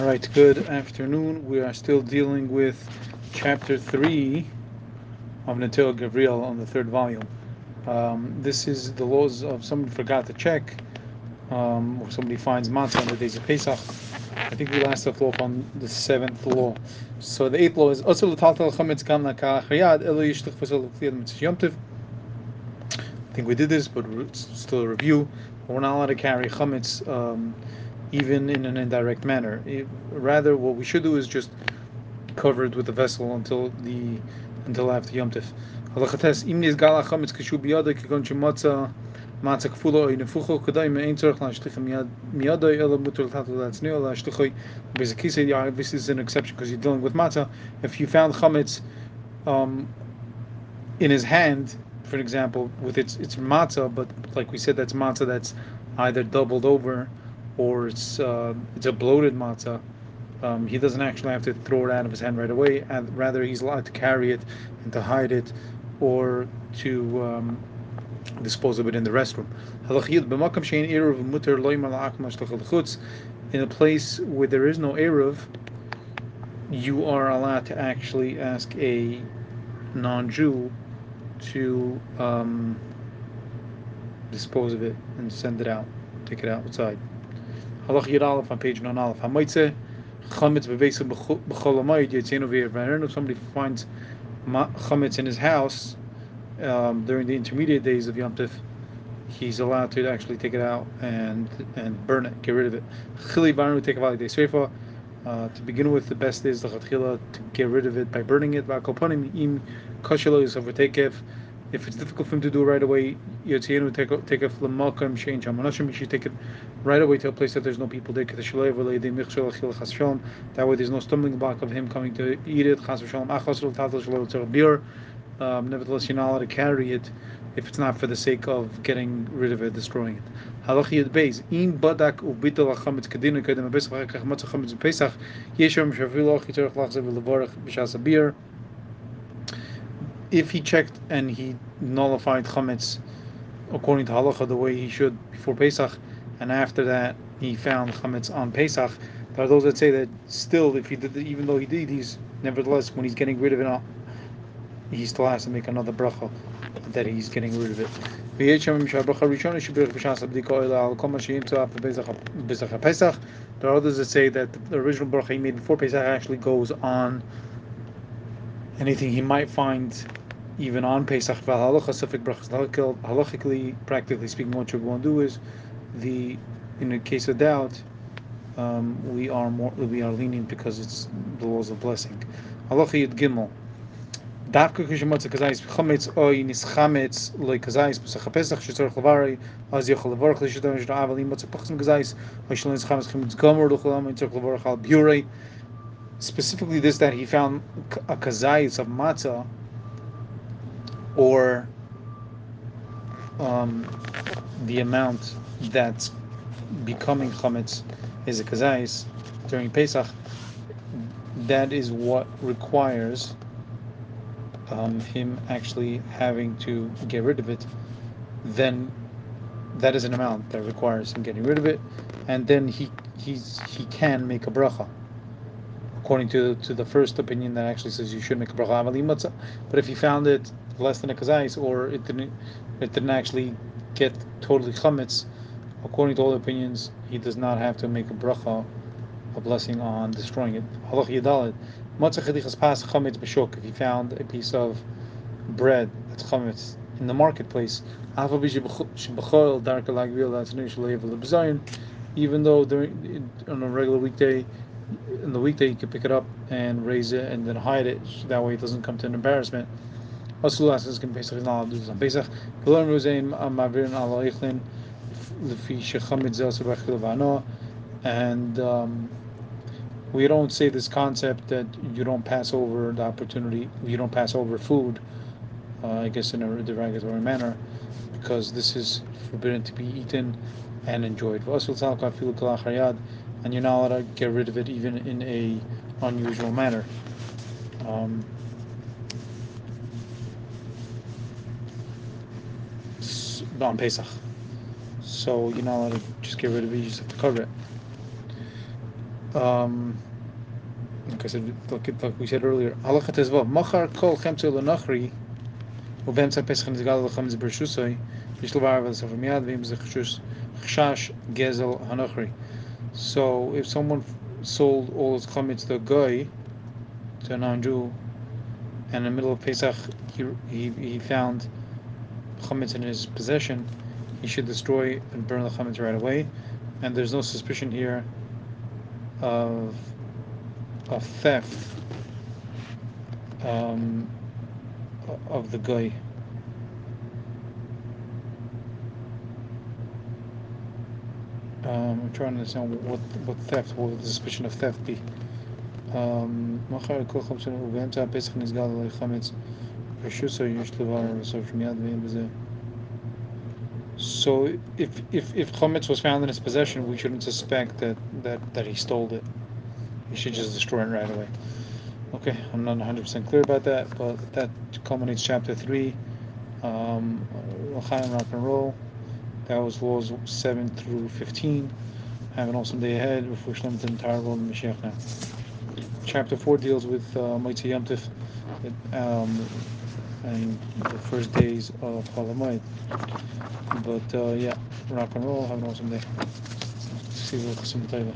All right, good afternoon. We are still dealing with chapter 3 of Nitei Gabriel on the third volume. Um, this is the laws of somebody forgot to check, um, or somebody finds matzah on the days of Pesach. I think we last left off on the seventh law. So the eighth law is also I think we did this, but it's still a review. We're not allowed to carry chametz um, even in an indirect manner. It, rather, what we should do is just cover it with the vessel until the until after Yom Tif. Halachates im nis gala chametz kishu biyada kigon shematza matzah kfula oy nefucho kadai me ein tzorach lashlicha miyada ela mutter l'tatu latzniyo lashlicha basically said yeah this is an exception because you're dealing with matzah if you found chametz um, in his hand for example with its its matzah but like we said that's matzah that's either doubled over or it's uh, it's a bloated matzah, um, he doesn't actually have to throw it out of his hand right away, and rather he's allowed to carry it and to hide it, or to um, dispose of it in the restroom. In a place where there is no eruv, you are allowed to actually ask a non-Jew to um, dispose of it and send it out, take it outside. Halach Yud Aleph on page non Aleph. Hamaitze chametz bevesa b'chol hamayid yitzenu v'yirvaner. If somebody finds chametz in his house um, during the intermediate days of Yom Tif, he's allowed to actually take it out and and burn it, get rid of it. Chili barnu take a day seifa. Uh, to begin with, the best is the chatchila to get rid of it by burning it. V'akoponim im kashelo is overtakev if it's difficult for him to do right away, Yotzienu take take a flamakam change I'm hamonashim. You should take it right away to a place that there's no people there. That way, there's no stumbling block of him coming to eat it. Um, nevertheless, you're not allowed to carry it if it's not for the sake of getting rid of it, destroying it. Halachiyat beis in badak ubitel achametz kadina kadem abesach akach matzah chametz pesach yeshem shavilach yitzarach lachzev levarach b'shas abir if he checked and he nullified chametz according to halacha the way he should before Pesach, and after that he found chametz on Pesach, there are those that say that still, if he did, even though he did, he's nevertheless when he's getting rid of it, uh, he still has to make another bracha that he's getting rid of it. There are others that say that the original bracha he made before Pesach actually goes on anything he might find even on Pesach Halacha Sufik Brachas halachically, practically speaking, what you're going to do is the in a case of doubt, um, we are more we are lenient because it's the laws of blessing. Halacha Yud Gimel. Dafka kazayis chametz oy loy kazayis pesach pesach chlavari az avalim pachsim kazayis oy yitzor. Specifically, this that he found a kazayis of matzah or um, the amount that's becoming chametz is a kazais during Pesach, that is what requires um, him actually having to get rid of it. Then that is an amount that requires him getting rid of it, and then he he's he can make a bracha. According to to the first opinion that actually says you should make a bracha, but if he found it less than a kazais, or it didn't it didn't actually get totally chametz, according to all opinions, he does not have to make a bracha, a blessing on destroying it. Halach yadalit, pas chametz b'shok. If he found a piece of bread that's chametz in the marketplace, even though during on a regular weekday, in the weekday you can pick it up and raise it and then hide it. That way it doesn't come to an embarrassment. Eichlin Lefi Shechamid Zel Sabach and um, we don't say this concept that you don't pass over the opportunity, you don't pass over food, uh, I guess in a derogatory manner, because this is forbidden to be eaten and enjoyed. And you're not allowed to get rid of it even in a unusual manner. Um, on Pesach. So you're not allowed to just get rid of it, you just have to cover it. um, like I said, like, like we said earlier, halacha tezvav, machar kol chemtze lenachri, ובאמצע פסח נסגל לחמץ ברשוסוי, יש לבר ולספר מיד, ואם זה חשוש, חשש גזל הנוכרי. So if someone sold all his chametz to a guy, to a non-Jew, and in the middle of Pesach he, he, he found chametz in his possession, he should destroy and burn the chametz right away. And there's no suspicion here of of theft um, of the guy. Um, I'm trying to understand what what theft, what would the suspicion of theft be? Um, so usually So if if if Chometz was found in his possession, we shouldn't suspect that that that he stole it. He should just destroy it right away. Okay, I'm not 100% clear about that, but that culminates chapter three. Um, rock and roll. That was laws seven through 15. Have an awesome day ahead. With Shlom Tim Tarvel and Mashiach now. Chapter 4 deals with uh, Mitzvah Yom um, and the first days of Cholamoid. But uh, yeah, rock and roll. Have an awesome day. See you later.